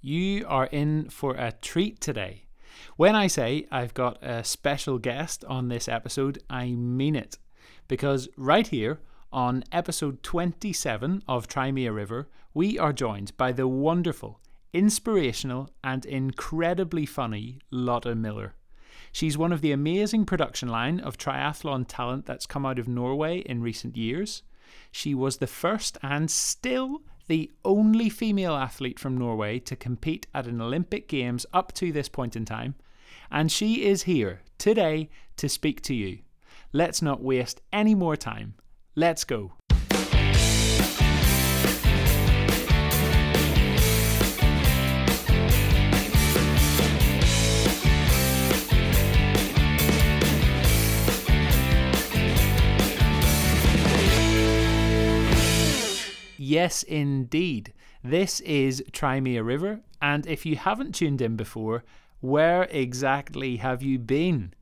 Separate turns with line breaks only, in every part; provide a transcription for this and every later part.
you are in for a treat today. When I say I've got a special guest on this episode, I mean it. Because right here on episode 27 of Try Me a River, we are joined by the wonderful, inspirational, and incredibly funny Lotte Miller. She's one of the amazing production line of triathlon talent that's come out of Norway in recent years. She was the first and still the only female athlete from Norway to compete at an Olympic Games up to this point in time, and she is here today to speak to you. Let's not waste any more time. Let's go. Yes, indeed. This is Try Me a River, and if you haven't tuned in before, where exactly have you been?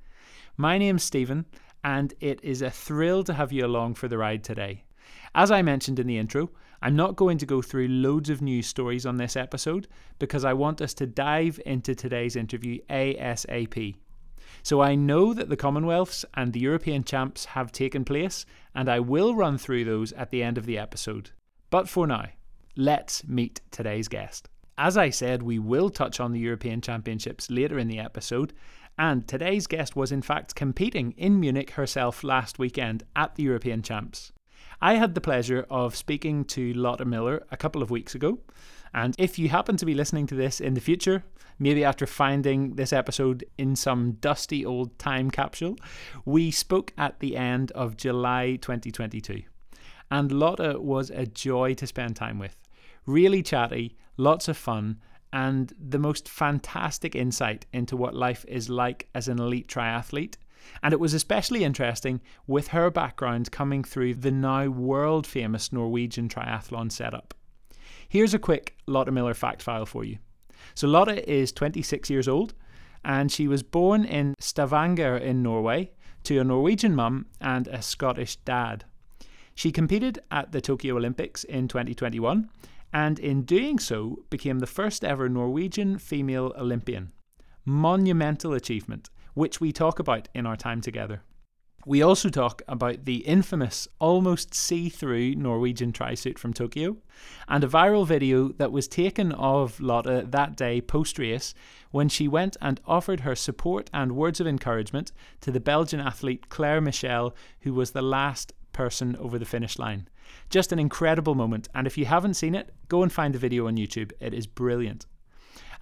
My name's Stephen, and it is a thrill to have you along for the ride today. As I mentioned in the intro, I'm not going to go through loads of news stories on this episode because I want us to dive into today's interview ASAP. So I know that the Commonwealths and the European Champs have taken place, and I will run through those at the end of the episode. But for now, let's meet today's guest. As I said, we will touch on the European Championships later in the episode, and today's guest was in fact competing in Munich herself last weekend at the European Champs. I had the pleasure of speaking to Lotte Miller a couple of weeks ago, and if you happen to be listening to this in the future, maybe after finding this episode in some dusty old time capsule, we spoke at the end of July 2022 and Lotte was a joy to spend time with. Really chatty, lots of fun, and the most fantastic insight into what life is like as an elite triathlete. And it was especially interesting with her background coming through the now world famous Norwegian triathlon setup. Here's a quick Lotte Miller fact file for you. So, Lotte is 26 years old and she was born in Stavanger in Norway to a Norwegian mum and a Scottish dad. She competed at the Tokyo Olympics in 2021 and in doing so became the first ever Norwegian female Olympian. Monumental achievement, which we talk about in our time together. We also talk about the infamous, almost see through Norwegian trisuit from Tokyo, and a viral video that was taken of Lotte that day post race when she went and offered her support and words of encouragement to the Belgian athlete Claire Michel, who was the last person over the finish line. Just an incredible moment, and if you haven't seen it, go and find the video on YouTube. It is brilliant.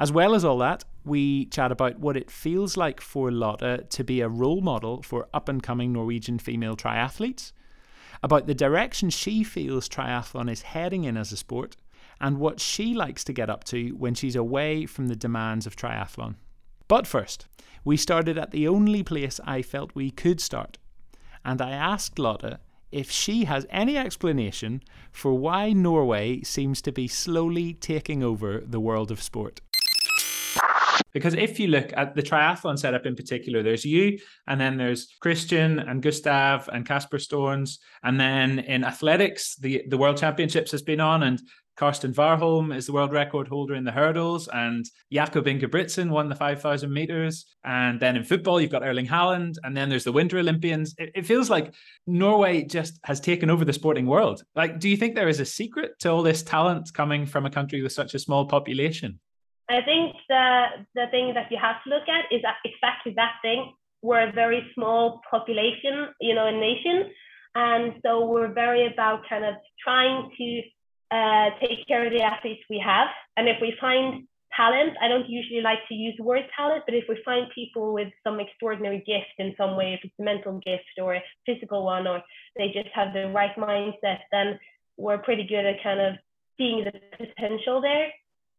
As well as all that, we chat about what it feels like for Lotte to be a role model for up and coming Norwegian female triathletes, about the direction she feels triathlon is heading in as a sport, and what she likes to get up to when she's away from the demands of triathlon. But first, we started at the only place I felt we could start, and I asked Lotte if she has any explanation for why Norway seems to be slowly taking over the world of sport. Because if you look at the triathlon setup in particular, there's you, and then there's Kristian and Gustav and Casper Stornes. And then in athletics, the, the World Championships has been on, and Karsten Warholm is the world record holder in the hurdles, and Jakob Ingebrigtsen won the 5,000 meters. And then in football, you've got Erling Haaland, and then there's the Winter Olympians. It, it, feels like Norway just has taken over the sporting world. Like, do you think there is a secret to all this talent coming from a country with such a small population?
I think the the thing that you have to look at is exactly that thing. We're a very small population, you know, a nation, and so we're very about kind of trying to uh, take care of the athletes we have. And if we find talent, I don't usually like to use the word talent, but if we find people with some extraordinary gift in some way, if it's a mental gift or a physical one, or they just have the right mindset, then we're pretty good at kind of seeing the potential there.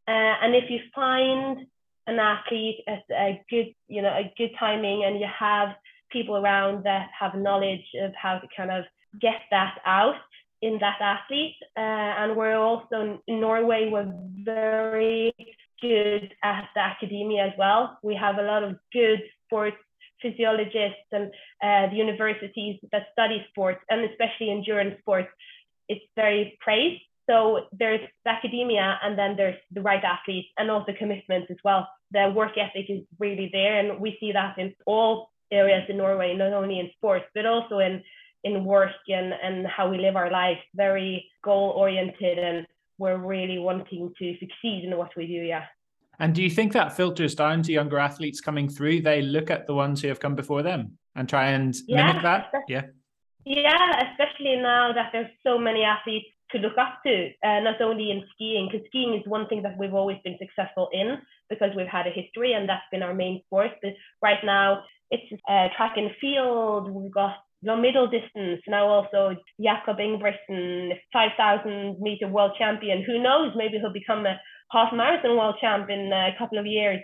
Uh, and if you find an athlete at a good, you know, a good timing, and you have people around that have knowledge of how to kind of get that out, in that athlete. Uh, and we're also Norway, we're very good at the academia as well. We have a lot of good sports physiologists and uh, the universities that study sports and especially endurance sports. It's very praised. So there's the academia and then there's the right athletes and also commitment as well. The work ethic is really there and we see that in all areas in Norway, not only in sports, but also in in work and, and how we live our lives, very goal oriented and we're really wanting to succeed in what we do, yeah.
And do you think that filters down to younger athletes coming through? They look at the ones who have come before them and try and yeah, mimic that? Yeah.
Yeah, especially now that there's so many athletes to look up to, uh, not only in skiing, because skiing is one thing that we've always been successful in because we've had a history and that's been our main sport. But right now, it's uh, track and field. We've got the middle distance now also Jakob Ingebrigtsen, 5,000 meter world champion. Who knows? Maybe he'll become a half marathon world champ in a couple of years.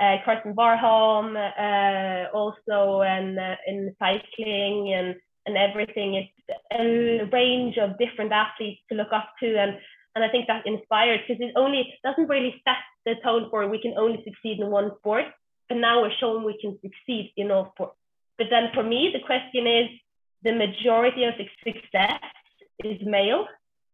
Uh, Karsten Warholm, uh, also and uh, in cycling and and everything. It's a range of different athletes to look up to, and and I think that inspires because it only doesn't really set the tone for we can only succeed in one sport, but now we're showing we can succeed in all sports. But then for me, the question is the majority of success is male,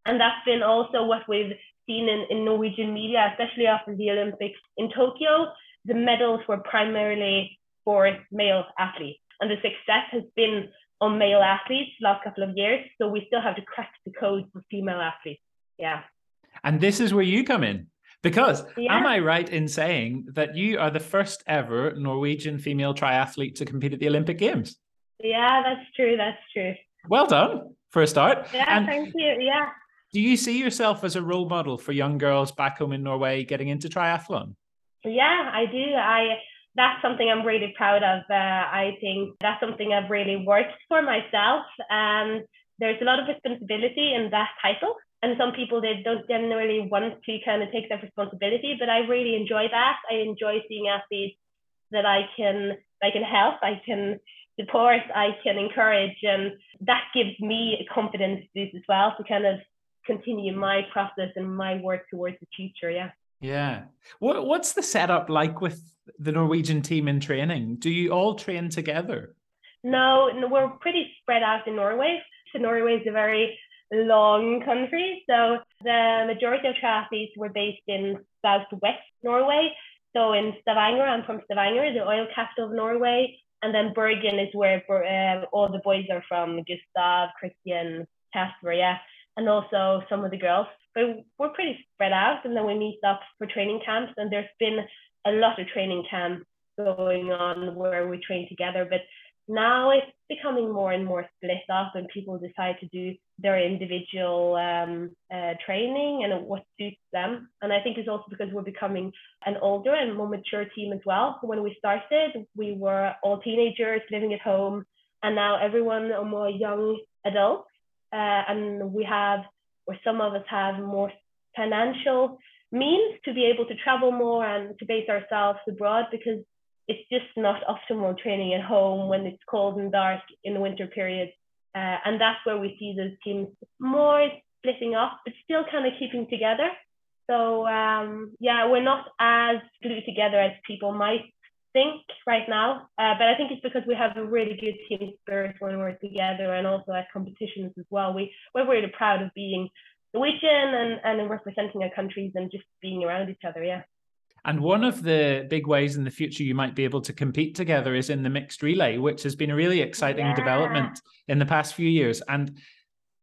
and that's been also what we've seen in, in Norwegian media, especially after the Olympics in Tokyo. The medals were primarily for male athletes, and the success has been on male athletes last couple of years. So we still have to crack the code for female athletes. Yeah.
And this is where you come in. Because yeah. am I right in saying that you are the first ever Norwegian female triathlete to compete at the Olympic Games?
Yeah, that's true. That's true.
Well done for a start.
Yeah, and thank you. Yeah.
Do you see yourself as a role model for young girls back home in Norway getting into triathlon?
Yeah, I do. I that's something I'm really proud of. Uh, I think that's something I've really worked for myself. And there's a lot of responsibility in that title. And some people they don't generally want to kind of take that responsibility, but I really enjoy that. I enjoy seeing athletes that I can I can help, I can support, I can encourage, and that gives me confidence as well to kind of continue my process and my work towards the future. Yeah.
Yeah. What What's the setup like with the Norwegian team in training? Do you all train together?
No, no we're pretty spread out in Norway. So Norway is a very long country. So the majority of triathletes were based in southwest Norway. So in Stavanger, I'm from Stavanger, the oil capital of Norway. And then Bergen is where uh, all the boys are from, Gustav, Kristian, Casper, yeah. And also some of the girls. But we're pretty spread out. And then we meet up for training camps. And there's been a lot of training camps going on where we train together. But now it's becoming more and more split up, and people decide to do their individual um, uh, training and what suits them. And I think it's also because we're becoming an older and more mature team as well. When we started, we were all teenagers living at home, and now everyone are more young adults. Uh, and we have, or some of us have more financial means to be able to travel more and to base ourselves abroad because it's just not optimal training at home when it's cold and dark in the winter period. Uh, and that's where we see those teams more splitting up, but still kind of keeping together. So um, yeah, we're not as glued together as people might think right now. Uh, but I think it's because we have a really good team spirit when we're together and also at competitions as well. We, we're really proud of being Norwegian and, and representing our countries and just being around each other. Yeah.
And one of the big ways in the future you might be able to compete together is in the mixed relay, which has been a really exciting yeah. development in the past few years. And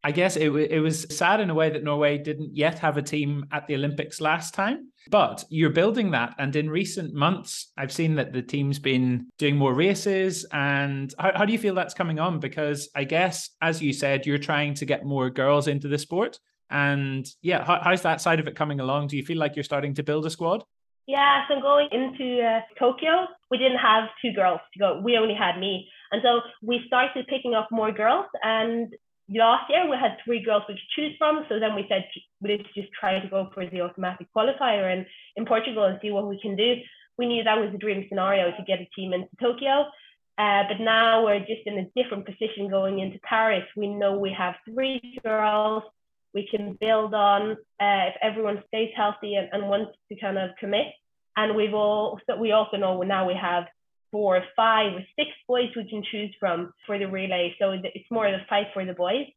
I guess it, it was sad in a way that Norway didn't yet have a team at the Olympics last time, but you're building that. And in recent months, I've seen that the team's been doing more races. And how, how do you feel that's coming on? Because I guess, as you said, you're trying to get more girls into the sport. And yeah, how, how's that side of it coming along? Do you feel like you're starting to build a squad?
Yeah, so going into uh, Tokyo, we didn't have two girls to go. We only had me. And so we started picking up more girls. And last year we had three girls we could choose from. So then we said, let's just try to go for the automatic qualifier in, in Portugal and see what we can do. We knew that was the dream scenario to get a team into Tokyo. Uh, but now we're just in a different position going into Paris. We know we have three girls we can build on uh, if everyone stays healthy and, and wants to kind of commit. And we've all, so we also know now we have four, five, or six boys we can choose from for the relay. So it's more of a fight for the boys.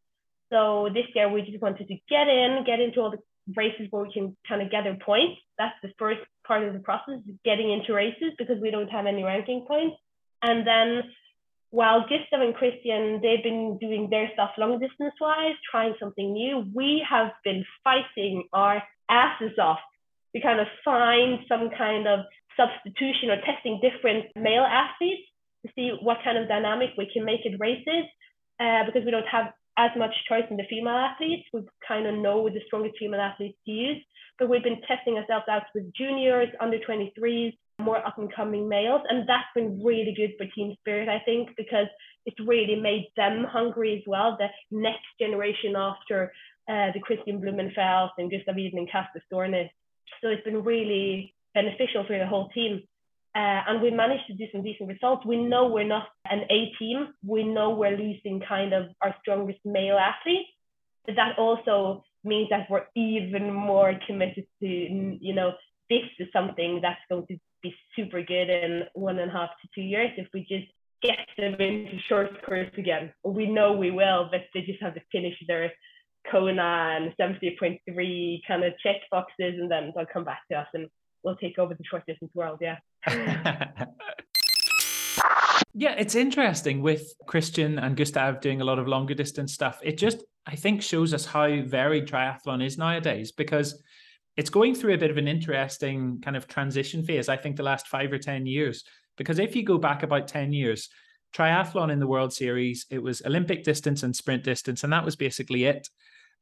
So this year we just wanted to get in, get into all the races where we can kind of gather points. That's the first part of the process, getting into races because we don't have any ranking points. And then while Gustav and Kristian, they've been doing their stuff long distance wise, trying something new, we have been fighting our asses off to kind of find some kind of substitution or testing different male athletes to see what kind of dynamic we can make at races uh, because we don't have as much choice in the female athletes. We kind of know the strongest female athletes to use, but we've been testing ourselves out with juniors, under 23s, more up and coming males. And that's been really good for team spirit, I think, because it's really made them hungry as well. The next generation after uh, the Kristian Blummenfelt and Gustav Iden and Casper Stornes. So it's been really beneficial for the whole team. Uh, and we managed to do some decent results. We know we're not an A team. We know we're losing kind of our strongest male athletes. But that also means that we're even more committed to, you know, this is something that's going to be super good in one and a half to two years if we just get them into short course again. We know we will, but they just have to finish their Kona and 70.3 kind of check boxes and then they'll come back to us and we'll take over the short distance world. Yeah.
yeah, it's interesting with Kristian and Gustav doing a lot of longer distance stuff. It just, I think, shows us how varied triathlon is nowadays because it's going through a bit of an interesting kind of transition phase, I think, the last five or 10 years. Because if you go back about 10 years, triathlon in the World Series, it was Olympic distance and sprint distance, and that was basically it.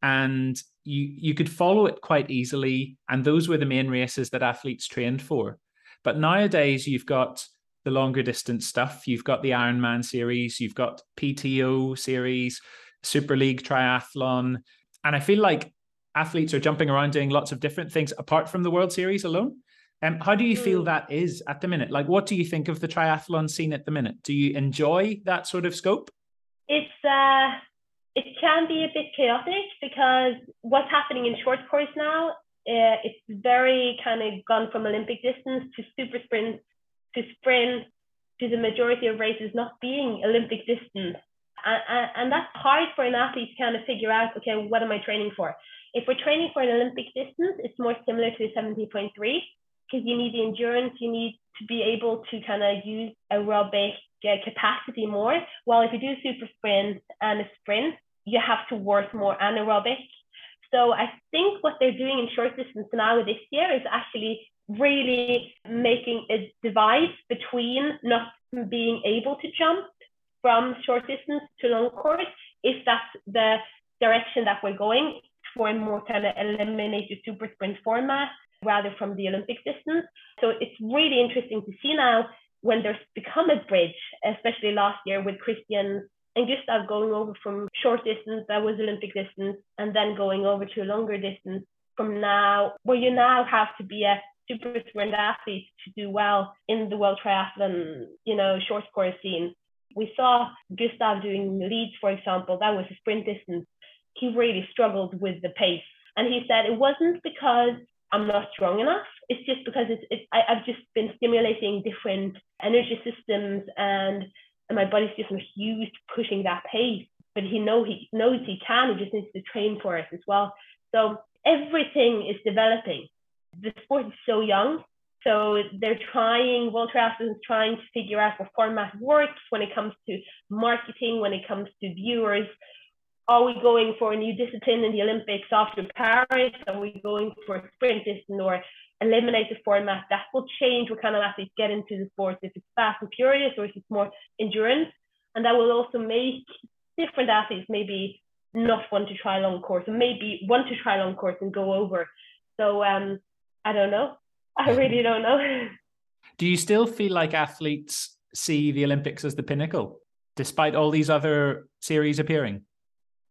And you you could follow it quite easily, and those were the main races that athletes trained for. But nowadays, you've got the longer distance stuff. You've got the Ironman series, you've got PTO series, Super League triathlon, and I feel like athletes are jumping around doing lots of different things apart from the World Series alone. Um, how do you feel hmm. that is at the minute? Like, what do you think of the triathlon scene at the minute? Do you enjoy that sort of scope?
It's uh, it can be a bit chaotic because what's happening in short course now, uh, it's very kind of gone from Olympic distance to super sprint to sprint to the majority of races not being Olympic distance. And, and, and that's hard for an athlete to kind of figure out, okay, what am I training for? If we're training for an Olympic distance, it's more similar to 70.3 because you need the endurance, you need to be able to kind of use aerobic capacity more. While if you do super sprint and a sprint, you have to work more anaerobic. So I think what they're doing in short distance now this year is actually really making a divide between not being able to jump from short distance to long course if that's the direction that we're going for a more kind of eliminated super sprint format rather from the Olympic distance. So it's really interesting to see now when there's become a bridge, especially last year with Kristian and Gustav going over from short distance, that was Olympic distance, and then going over to a longer distance from now, where you now have to be a super sprint athlete to do well in the world triathlon, you know, short course scene. We saw Gustav doing Leeds, for example, that was a sprint distance he really struggled with the pace. And he said it wasn't because I'm not strong enough. It's just because it's, it's I, have just been stimulating different energy systems and, and my body's just not used to pushing that pace. But he know he knows he can. He just needs to train for it as well. So everything is developing. The sport is so young. So they're trying, World Triathlon is trying to figure out what format works when it comes to marketing, when it comes to viewers, are we going for a new discipline in the Olympics after Paris? Are we going for a sprint distance or eliminate the format? That will change what kind of athletes get into the sport, if it's fast and furious or if it's more endurance. And that will also make different athletes maybe not want to try long course or maybe want to try long course and go over. So um, I don't know. I really don't know.
Do you still feel like athletes see the Olympics as the pinnacle, despite all these other series appearing?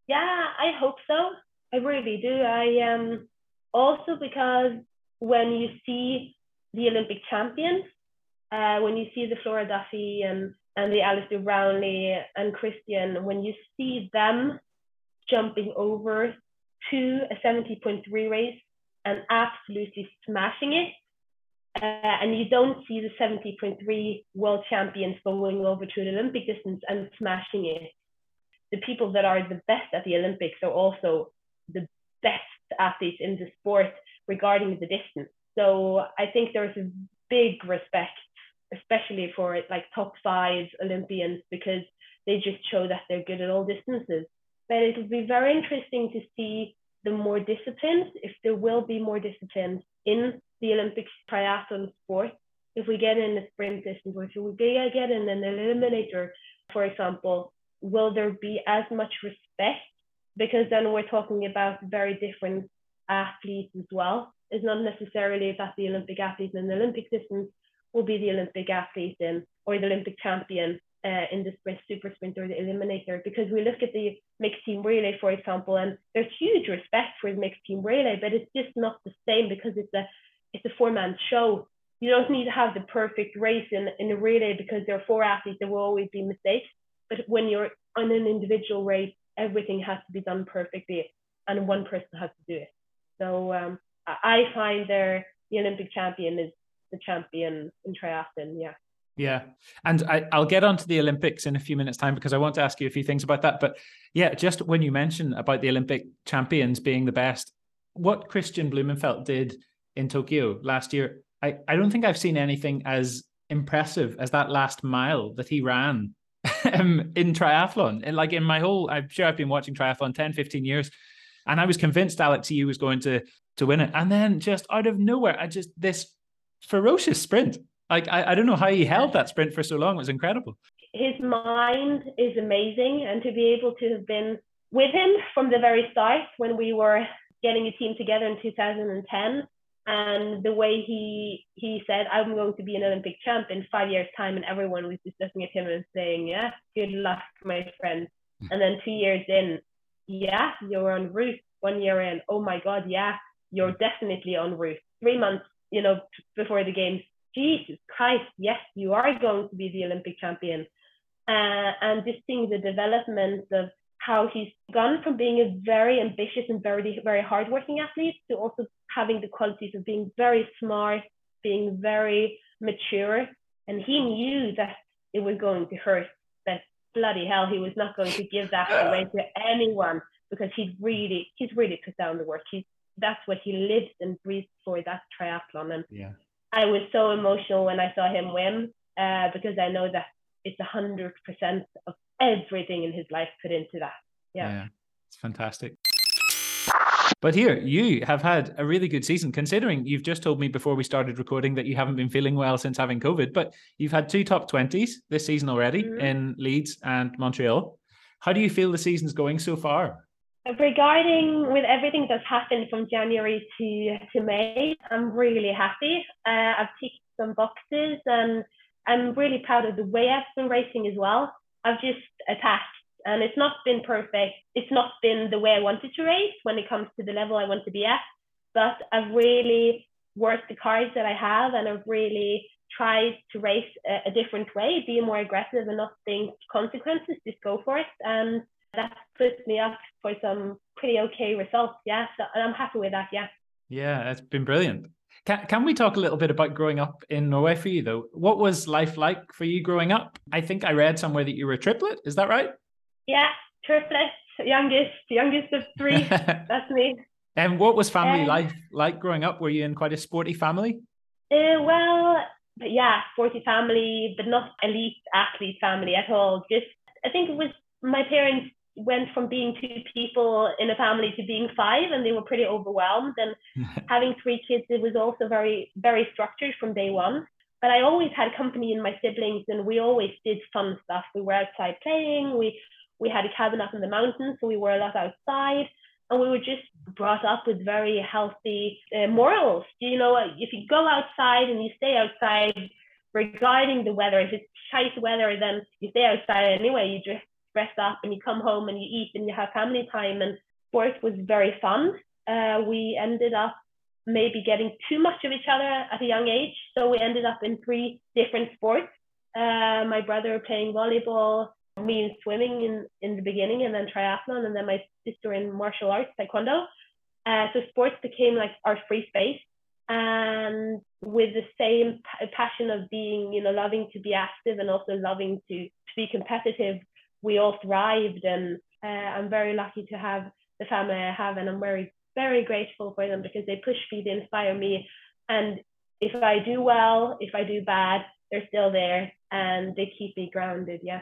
Yeah, I hope so. I really do. I um also because when you see the Olympic champions, uh, when you see the Flora Duffy and and the Alistair Brownlee and Kristian, when you see them jumping over to a 70.3 race and absolutely smashing it, uh, and you don't see the 70.3 world champions going over to the Olympic distance and smashing it, the people that are the best at the Olympics are also the best athletes in the sport regarding the distance. So I think there's a big respect, especially for like top five Olympians, because they just show that they're good at all distances. But it will be very interesting to see the more disciplines, if there will be more disciplines in the Olympic triathlon sport. If we get in a sprint distance, or if we get in an eliminator, for example, will there be as much respect? Because then we're talking about very different athletes as well. It's not necessarily that the Olympic athlete in the Olympic distance will be the Olympic athlete in or the Olympic champion uh, in the sprint, super sprint, or the eliminator. Because we look at the mixed team relay, for example, and there's huge respect for the mixed team relay, but it's just not the same because it's a it's a four man show. You don't need to have the perfect race in, in a relay because there are four athletes. There will always be mistakes. But when you're on an individual race, everything has to be done perfectly, and one person has to do it. So um, I find there the Olympic champion is the champion in triathlon. Yeah.
Yeah. And I, will get onto the Olympics in a few minutes' time because I want to ask you a few things about that. But yeah, just when you mentioned about the Olympic champions being the best, what Kristian Blummenfelt did in Tokyo last year, I, I don't think I've seen anything as impressive as that last mile that he ran um, in triathlon. And like in my whole, I'm sure I've been watching triathlon 10, 15 years. And I was convinced Alex Yee was going to to win it. And then just out of nowhere, I just this ferocious sprint. Like I, I don't know how he held that sprint for so long. It was incredible.
His mind is amazing, and to be able to have been with him from the very start when we were getting a team together in 2010 and the way he he said i'm going to be an olympic champ in five years time and everyone was just looking at him and saying yeah good luck my friend. And then two years in yeah you're on route. One year in oh my god yeah you're definitely on route. Three months you know before the games jesus christ yes you are going to be the olympic champion. Uh, and just seeing the development of how he's gone from being a very ambitious and very very hardworking athlete to also having the qualities of being very smart, being very mature, and he knew that it was going to hurt. That bloody hell, he was not going to give that away to anyone because he's really he's really put down the work. He's that's what he lived and breathed for that triathlon. And
yeah.
I was so emotional when I saw him win uh, because I know that it's a hundred percent of everything in his life put into that. Yeah. yeah.
It's fantastic. But here, you have had a really good season, considering you've just told me before we started recording that you haven't been feeling well since having COVID, but you've had two top 20s this season already mm-hmm. in Leeds and Montreal. How do you feel the season's going so far?
Regarding with everything that's happened from January to, to May, I'm really happy. Uh, I've ticked some boxes and I'm really proud of the way I've been racing as well. I've just attacked and it's not been perfect. It's not been the way I wanted to race when it comes to the level I want to be at. But I've really worked the cards that I have, and I've really tried to race a, a different way, be more aggressive, and not think consequences. Just go for it, and that puts me up for some pretty okay results. Yeah, so I'm happy with that. Yeah.
Yeah, it's been brilliant. Can, can we talk a little bit about growing up in Norway for you, though? What was life like for you growing up? I think I read somewhere that you were a triplet. Is that right?
Yeah, triplet, youngest, youngest of three. That's me.
And what was family um, life like growing up? Were you in quite a sporty family?
Uh, well, yeah, sporty family, but not elite athlete family at all. Just, I think it was my parents went from being two people in a family to being five, and they were pretty overwhelmed. And having three kids, it was also very, very structured from day one. But I always had company in my siblings, and we always did fun stuff. We were outside playing. We we had a cabin up in the mountains, so we were a lot outside. And we were just brought up with very healthy uh, morals. You know, if you go outside and you stay outside, regarding the weather, if it's shite weather, then you stay outside anyway. You just dress up and you come home and you eat and you have family time. And sports was very fun. Uh, we ended up maybe getting too much of each other at a young age. So we ended up in three different sports. Uh, my brother playing volleyball, me in swimming in, in the beginning and then triathlon and then my sister in martial arts, taekwondo. Uh, so sports became like our free space and with the same p- passion of being, you know, loving to be active and also loving to, to be competitive, we all thrived and Uh, I'm very lucky to have the family I have, and I'm very, very grateful for them because they push me, they inspire me. And if I do well, if I do bad, they're still there and they keep me grounded. Yeah.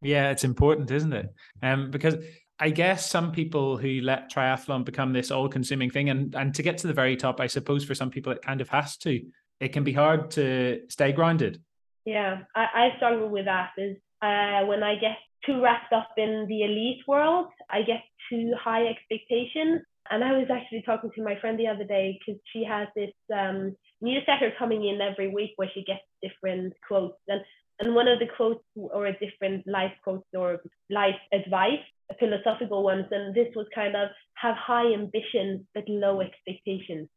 Yeah, it's important, isn't it? Um, because I guess some people who let triathlon become this all-consuming thing, and and to get to the very top, I suppose for some people it kind of has to. It can be hard to stay grounded.
Yeah, I, I struggle with that. Is uh, when I get too wrapped up in the elite world, I get too high expectations. And I was actually talking to my friend the other day because she has this um, newsletter coming in every week where she gets different quotes. And and one of the quotes or a different life quotes or life advice, philosophical ones, and this was kind of have high ambitions but low expectations.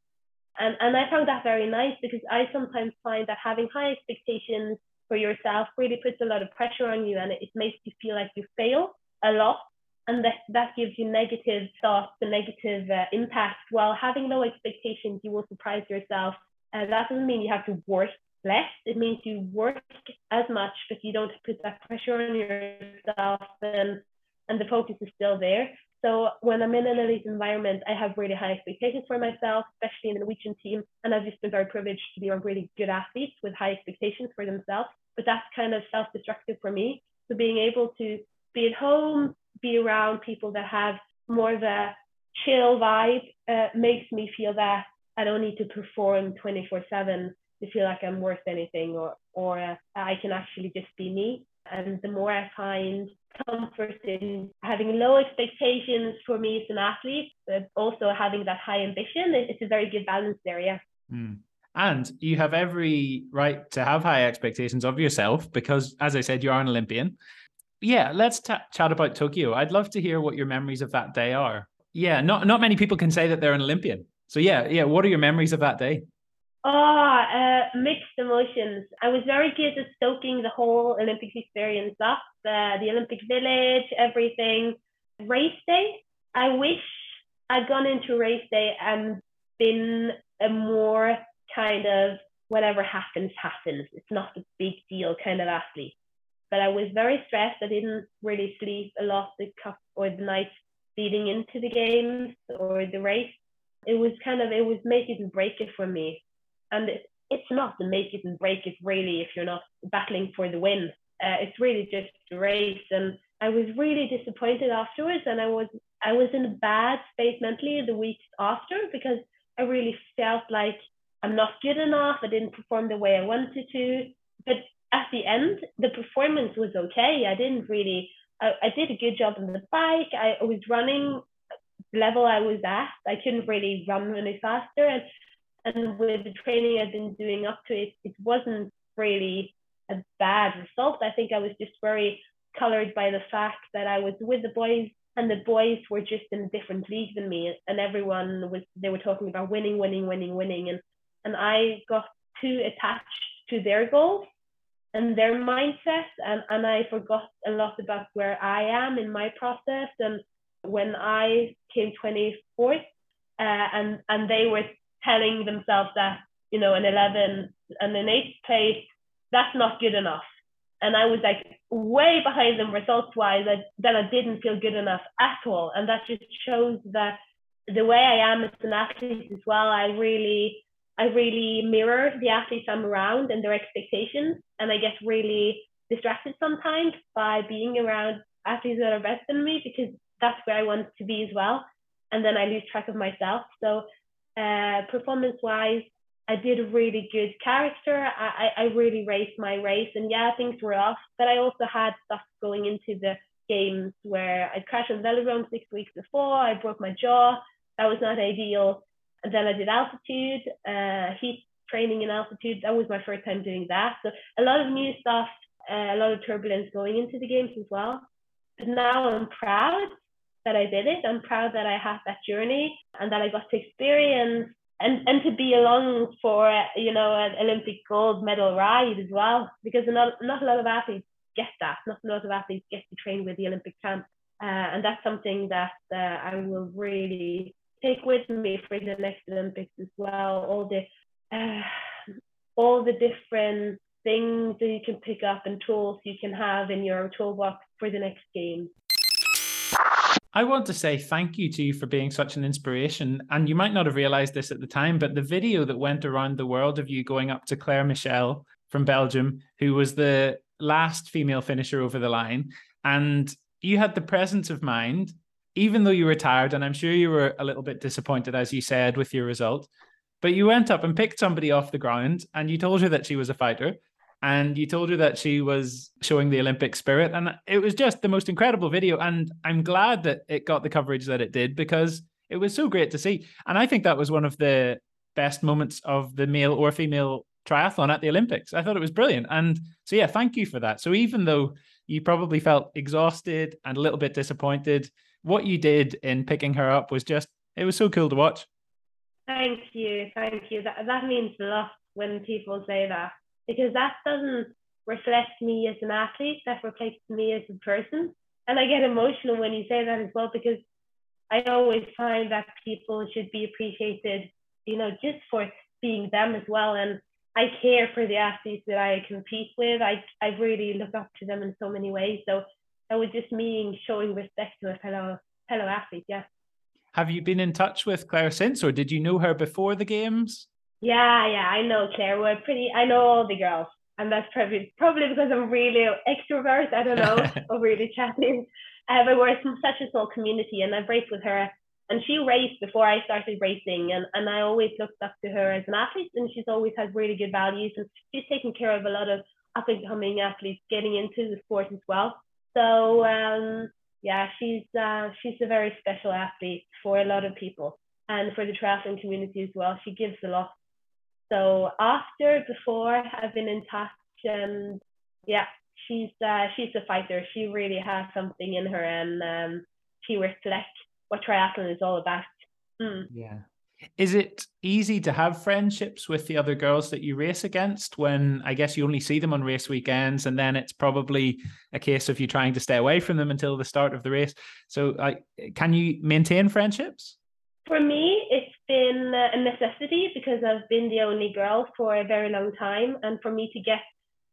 And, and I found that very nice because I sometimes find that having high expectations for yourself really puts a lot of pressure on you and it, makes you feel like you fail a lot. And that, that gives you negative thoughts and negative uh, impact. While having low expectations, you will surprise yourself. And that doesn't mean you have to work less. It means you work as much, but you don't put that pressure on yourself and, and the focus is still there. So when I'm in an elite environment, I have really high expectations for myself, especially in the Norwegian team. And I've just been very privileged to be around really good athletes with high expectations for themselves. But that's kind of self-destructive for me. So being able to be at home, be around people that have more of a chill vibe uh, makes me feel that I don't need to perform 24 7 to feel like I'm worth anything or, or uh, I can actually just be me. And the more I find comfort in having low expectations for me as an athlete, but also having that high ambition, it's a very good balance there, yeah.
Mm. And you have every right to have high expectations of yourself because, as I said, you are an Olympian. Yeah, let's t- chat about Tokyo. I'd love to hear what your memories of that day are. Yeah, not not many people can say that they're an Olympian. So yeah, yeah. What are your memories of that day?
Oh, uh, mixed emotions. I was very good at soaking the whole Olympic experience up, uh, the Olympic Village, everything. Race day, I wish I'd gone into race day and been a more kind of whatever happens, happens. It's not a big deal kind of athlete. But I was very stressed. I didn't really sleep a lot the cup or the night leading into the games or the race. It was kind of, it was make it and break it for me and it, it's not the make it and break it really if you're not battling for the win. Uh, it's really just a race. And I was really disappointed afterwards, and I was I was in a bad space mentally the weeks after because I really felt like I'm not good enough. I didn't perform the way I wanted to. But at the end, the performance was okay. I didn't really. I, I did a good job on the bike. I was running level I was at. I couldn't really run any faster, and and with the training I've been doing up to it, it wasn't really a bad result. I think I was just very colored by the fact that I was with the boys and the boys were just in a different league than me and everyone was they were talking about winning winning winning winning and and I got too attached to their goals and their mindset and, and I forgot a lot about where I am in my process and when I came 24th uh, and and they were telling themselves that, you know, an 11 and an eighth place, that's not good enough. And I was like way behind them results wise, that I didn't feel good enough at all. And that just shows that the way I am as an athlete as well, I really, I really mirror the athletes I'm around and their expectations. And I get really distracted sometimes by being around athletes that are better than me because that's where I want to be as well. And then I lose track of myself. So uh, performance wise, I did a really good character. I, I, I really raced my race, and yeah, things were off, but I also had stuff going into the games where I crashed on velodrome six weeks before. I broke my jaw. That was not ideal. Then I did altitude, uh, heat training in altitude. That was my first time doing that. So a lot of new stuff, uh, a lot of turbulence going into the games as well. But now I'm proud that I did it. I'm proud that I had that journey and that I got to experience and, and to be along for, you know, an Olympic gold medal ride as well, because not, not a lot of athletes get that. Not a lot of athletes get to train with the Olympic camp. Uh, and that's something that uh, I will really take with me for the next Olympics as well. All the, uh, all the different things that you can pick up and tools you can have in your toolbox for the next game.
I want to say thank you to you for being such an inspiration. And you might not have realized this at the time, but the video that went around the world of you going up to Claire Michel from Belgium, who was the last female finisher over the line, and you had the presence of mind, even though you were tired, and I'm sure you were a little bit disappointed, as you said, with your result. But you went up and picked somebody off the ground and you told her that she was a fighter and you told her that she was showing the Olympic spirit. And it was just the most incredible video. And I'm glad that it got the coverage that it did because it was so great to see. And I think that was one of the best moments of the male or female triathlon at the Olympics. I thought it was brilliant. And so, yeah, thank you for that. So, even though you probably felt exhausted and a little bit disappointed, what you did in picking her up was just, it was so cool to watch.
Thank you. Thank you. That, that means a lot when people say that because that doesn't reflect me as an athlete, that reflects me as a person. And I get emotional when you say that as well because I always find that people should be appreciated, you know, just for being them as well. And I care for the athletes that I compete with. I, I really look up to them in so many ways. So that was just me showing respect to a fellow fellow athlete. Yeah.
Have you been in touch with Claire since, or did you know her before the games?
Yeah, yeah, I know Claire. We're pretty. I know all the girls, and that's probably probably because I'm really extrovert. I don't know, or really chatting. Uh, but we're such a small community, and I've raced with her, and she raced before I started racing, and and I always looked up to her as an athlete, and she's always had really good values, and she's taken care of a lot of up and coming athletes getting into the sport as well. So um, yeah, she's uh, she's a very special athlete for a lot of people, and for the triathlon community as well. She gives a lot so after, before, I've been in touch, and yeah, she's uh, she's a fighter. She really has something in her, and um, she reflects what triathlon is all about.
Mm. Yeah. Is it easy to have friendships with the other girls that you race against when I guess you only see them on race weekends and then it's probably a case of you trying to stay away from them until the start of the race? So, like, can you maintain friendships?
For me, it's been a necessity because I've been the only girl for a very long time. And for me to get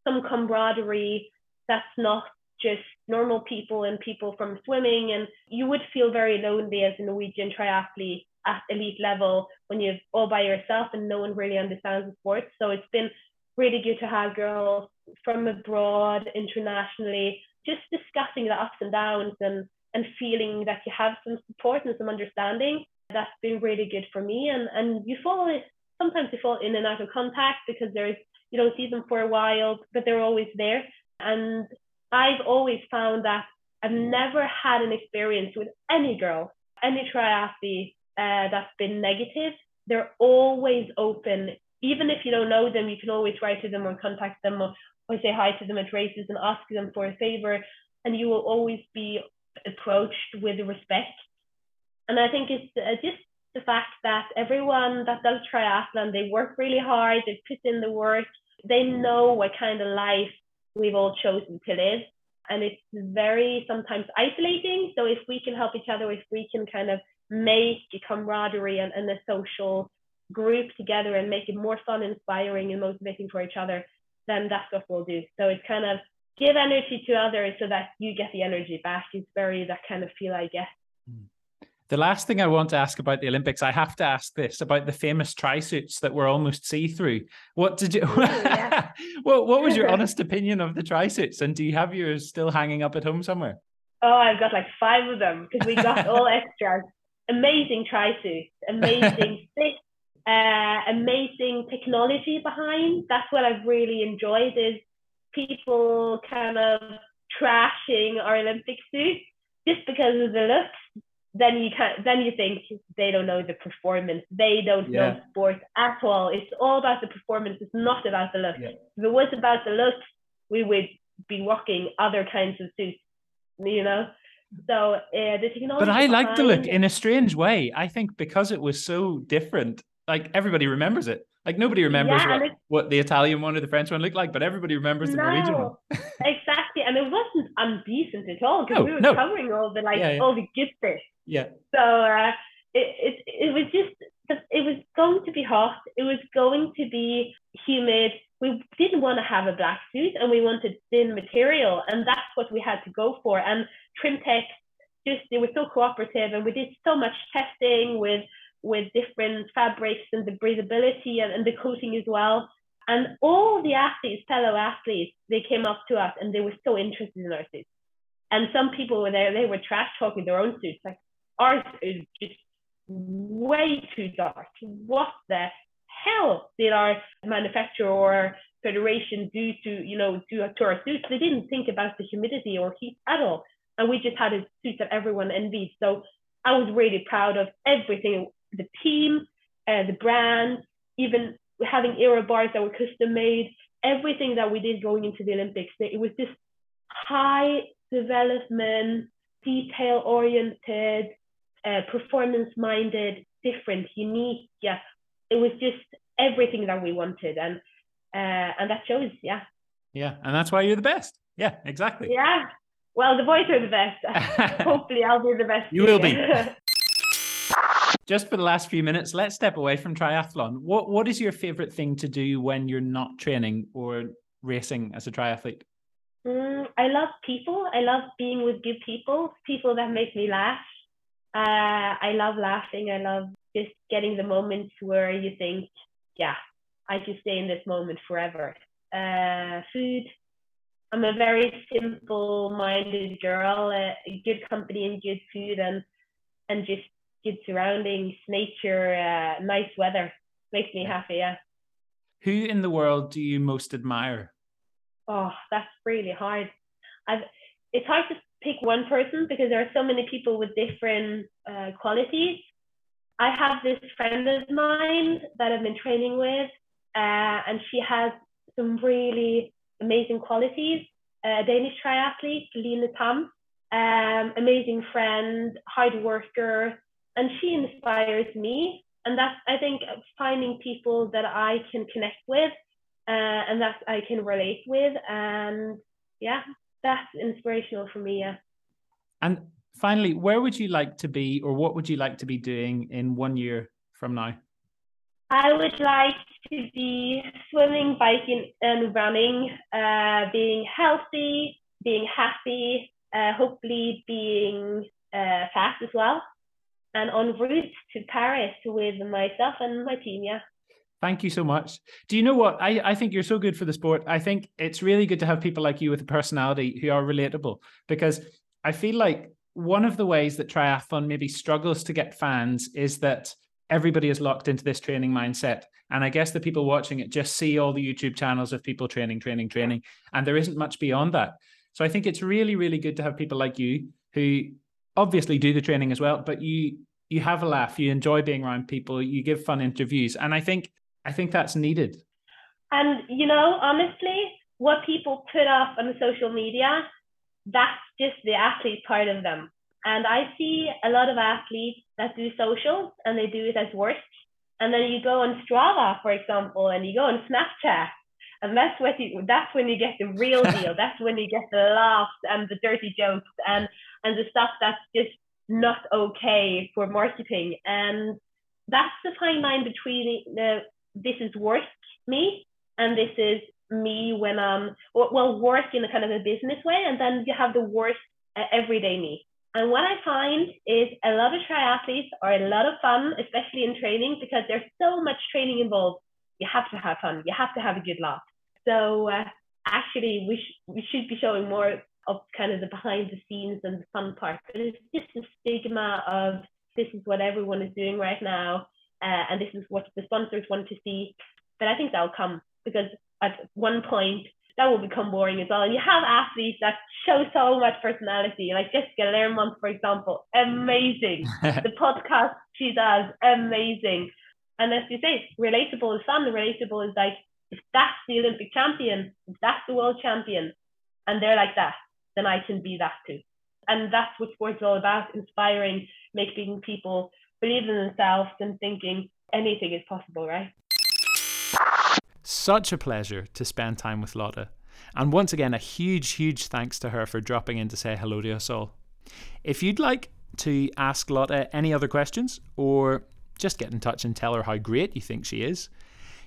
some camaraderie that's not just normal people and people from swimming, and you would feel very lonely as a Norwegian triathlete at elite level when you're all by yourself and no one really understands the sport. So it's been really good to have girls from abroad, internationally, just discussing the ups and downs and and feeling that you have some support and some understanding that's been really good for me. And and you fall sometimes you fall in and out of contact because there's you don't see them for a while, but they're always there. And I've always found that I've never had an experience with any girl, any triathlete uh, that's been negative. They're always open. Even if you don't know them, you can always write to them or contact them or, or say hi to them at races and ask them for a favor. And you will always be approached with respect and I think it's uh, just the fact that everyone that does triathlon, they work really hard, they put in the work, they know what kind of life we've all chosen to live. And it's very sometimes isolating. So if we can help each other, if we can kind of make a camaraderie and, and a social group together and make it more fun, inspiring, and motivating for each other, then that's what we'll do. So it's kind of give energy to others so that you get the energy back. It's very that kind of feel I get. Mm.
The last thing I want to ask about the Olympics, I have to ask this about the famous tri suits that were almost see through. What did you? Yeah. what What was your honest opinion of the tri suits, and do you have yours still hanging up at home somewhere?
Oh, I've got like five of them because we got all extras. Amazing tri suits, amazing fit, uh, amazing technology behind. That's what I've really enjoyed is people kind of trashing our Olympic suits just because of the looks then you can then you think they don't know the performance. They don't yeah. know sports at all. It's all about the performance. It's not about the look. Yeah. If it was about the look, we would be rocking other kinds of suits. You know. So uh, the technology.
But I like the look in a strange way. I think because it was so different, like everybody remembers it. Like nobody remembers yeah, what, what the Italian one or the French one looked like, but everybody remembers the no, Norwegian one.
exactly, and it wasn't undecent at all because no, we were no. covering all the like yeah, yeah. all the good bits.
Yeah.
So uh, it, it it was just it was going to be hot. It was going to be humid. We didn't want to have a black suit, and we wanted thin material, and that's what we had to go for. And Trimtex just they were so cooperative, and we did so much testing with with different fabrics and the breathability and, and the coating as well. And all the athletes, fellow athletes, they came up to us and they were so interested in our suits. And some people were there, they were trash talking their own suits, like ours is just way too dark. What the hell did our manufacturer or federation do to, you know, do to our suits? They didn't think about the humidity or heat at all. And we just had a suit that everyone envied. So I was really proud of everything, the team, uh, the brand, even having aero bars that were custom made, everything that we did going into the Olympics. It was just high development, detail oriented, uh, performance minded, different, unique. Yeah, it was just everything that we wanted, and uh, and that shows. Yeah.
Yeah, and that's why you're the best. Yeah, exactly.
Yeah. Well, the boys are the best. Hopefully, I'll be the best.
You will be. Just for the last few minutes, let's step away from triathlon. What What is your favorite thing to do when you're not training or racing as a triathlete?
Mm, I love people. I love being with good people, people that make me laugh. Uh, I love laughing. I love just getting the moments where you think, yeah, I could stay in this moment forever. Uh, food. I'm a very simple-minded girl. Uh, good company and good food, and and just good surroundings, nature, uh, nice weather makes me happy. Yeah.
Who in the world do you most admire?
oh, that's really hard. I've, it's hard to pick one person because there are so many people with different uh, qualities. I have this friend of mine that I've been training with, uh, and she has some really amazing qualities. A Danish triathlete, Line Tam, um, amazing friend, hard worker, and she inspires me. And that's, I think, finding people that I can connect with uh, and that I can relate with. And yeah, that's inspirational for me. Yeah.
And finally, where would you like to be, or what would you like to be doing in one year from now?
I would like to be swimming, biking, and running, uh, being healthy, being happy, uh, hopefully being uh, fast as well, and en route to Paris with myself and my team. Yeah.
Thank you so much. Do you know what? I, I think you're so good for the sport. I think it's really good to have people like you with a personality who are relatable because I feel like one of the ways that triathlon maybe struggles to get fans is that everybody is locked into this training mindset. And I guess the people watching it just see all the YouTube channels of people training, training, training, and there isn't much beyond that. So I think it's really, really good to have people like you who obviously do the training as well, but you you have a laugh, you enjoy being around people, you give fun interviews. And I think I think that's needed.
And, you know, honestly, what people put off on social media, that's just the athlete part of them. And I see a lot of athletes that do social and they do it as work. And then you go on Strava, for example, and you go on Snapchat, and that's what you, that's when you get the real deal. that's when you get the laughs and the dirty jokes and and the stuff that's just not okay for marketing. And that's the fine line between the this is work me and this is me when I'm well work in a kind of a business way and then you have the work uh, everyday me. And what I find is a lot of triathletes are a lot of fun especially in training because there's so much training involved. You have to have fun. You have to have a good laugh. So uh, actually we, sh- we should be showing more of kind of the behind the scenes and the fun part. But it's just the stigma of this is what everyone is doing right now uh, and this is what the sponsors want to see. But I think that'll come because at one point that will become boring as well. And you have athletes that show so much personality, like Jessica Learmonth, for example, amazing. the podcast she does, amazing. And as you say, relatable is fun. Relatable is like if that's the Olympic champion, if that's the world champion, and they're like that, then I can be that too. And that's what sports is all about: inspiring, making people believe in themselves and thinking anything is possible, right?
Such a pleasure to spend time with Lotte. And once again, a huge, huge thanks to her for dropping in to say hello to us all. If you'd like to ask Lotte any other questions or just get in touch and tell her how great you think she is,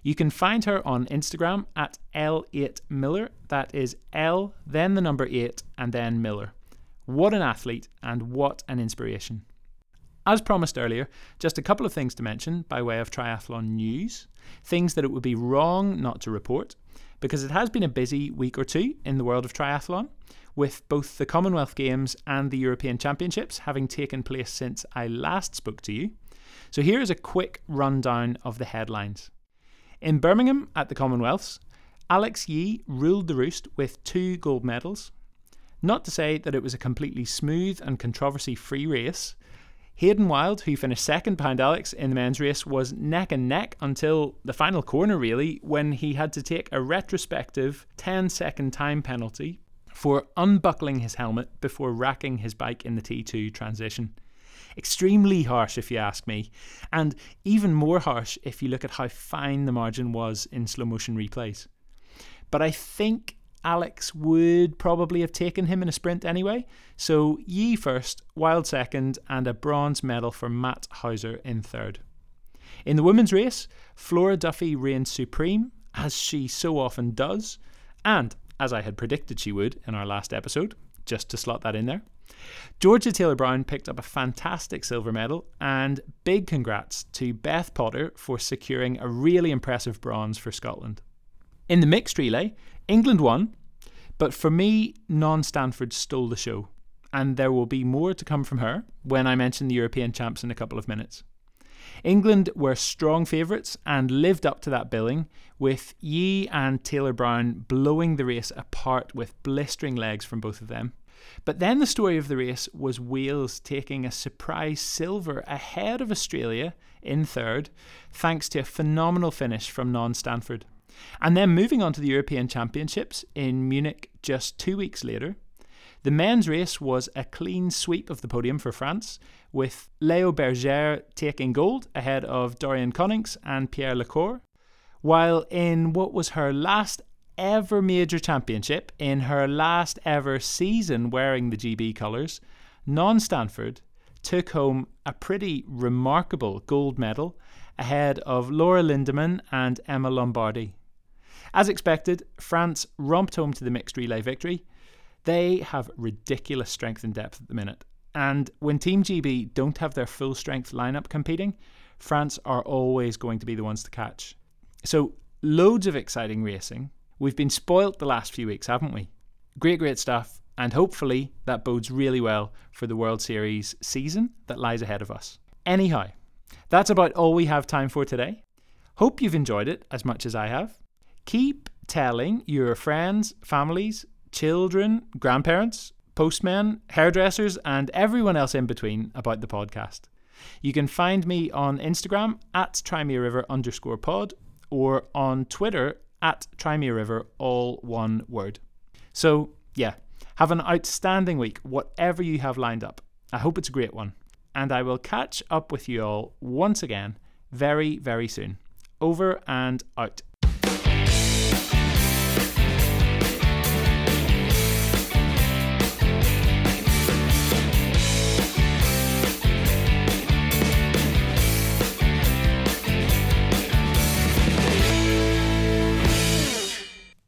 you can find her on Instagram at L8Miller. That is L, then the number 8, and then Miller. What an athlete and what an inspiration. As promised earlier, just a couple of things to mention by way of triathlon news, things that it would be wrong not to report, because it has been a busy week or two in the world of triathlon, with both the Commonwealth Games and the European Championships having taken place since I last spoke to you. So here is a quick rundown of the headlines. In Birmingham at the Commonwealths, Alex Yee ruled the roost with two gold medals. Not to say that it was a completely smooth and controversy free race, Hayden Wilde, who finished second behind Alex in the men's race, was neck and neck until the final corner, really, when he had to take a retrospective 10 second time penalty for unbuckling his helmet before racking his bike in the T2 transition. Extremely harsh, if you ask me, and even more harsh if you look at how fine the margin was in slow motion replays. But I think Alex would probably have taken him in a sprint anyway. So Yee first, Wilde second, and a bronze medal for Matt Hauser in third. In the women's race, Flora Duffy reigned supreme, as she so often does, and as I had predicted she would in our last episode, just to slot that in there. Georgia Taylor Brown picked up a fantastic silver medal, and big congrats to Beth Potter for securing a really impressive bronze for Scotland. In the mixed relay, England won, but for me, Non Stanford stole the show, and there will be more to come from her when I mention the European champs in a couple of minutes. England were strong favourites and lived up to that billing, with Yee and Taylor Brown blowing the race apart with blistering legs from both of them. But then the story of the race was Wales taking a surprise silver ahead of Australia in third, thanks to a phenomenal finish from Non Stanford. And then moving on to the European Championships in Munich just two weeks later, the men's race was a clean sweep of the podium for France, with Leo Bergère taking gold ahead of Dorian Coninx and Pierre Le Corre. while in what was her last ever major championship, in her last ever season wearing the GB colours, Non Stanford took home a pretty remarkable gold medal ahead of Laura Lindemann and Emma Lombardi. As expected, France romped home to the mixed relay victory. They have ridiculous strength and depth at the minute. And when Team GB don't have their full strength lineup competing, France are always going to be the ones to catch. So, loads of exciting racing. We've been spoilt the last few weeks, haven't we? Great, great stuff. And hopefully that bodes really well for the World Series season that lies ahead of us. Anyhow, that's about all we have time for today. Hope you've enjoyed it as much as I have. Keep telling your friends, families, children, grandparents, postmen, hairdressers, and everyone else in between about the podcast. You can find me on Instagram at trymeariver underscore pod or on Twitter at trymeariver, all one word. So, yeah, have an outstanding week, whatever you have lined up. I hope it's a great one. And I will catch up with you all once again very, very soon. Over and out.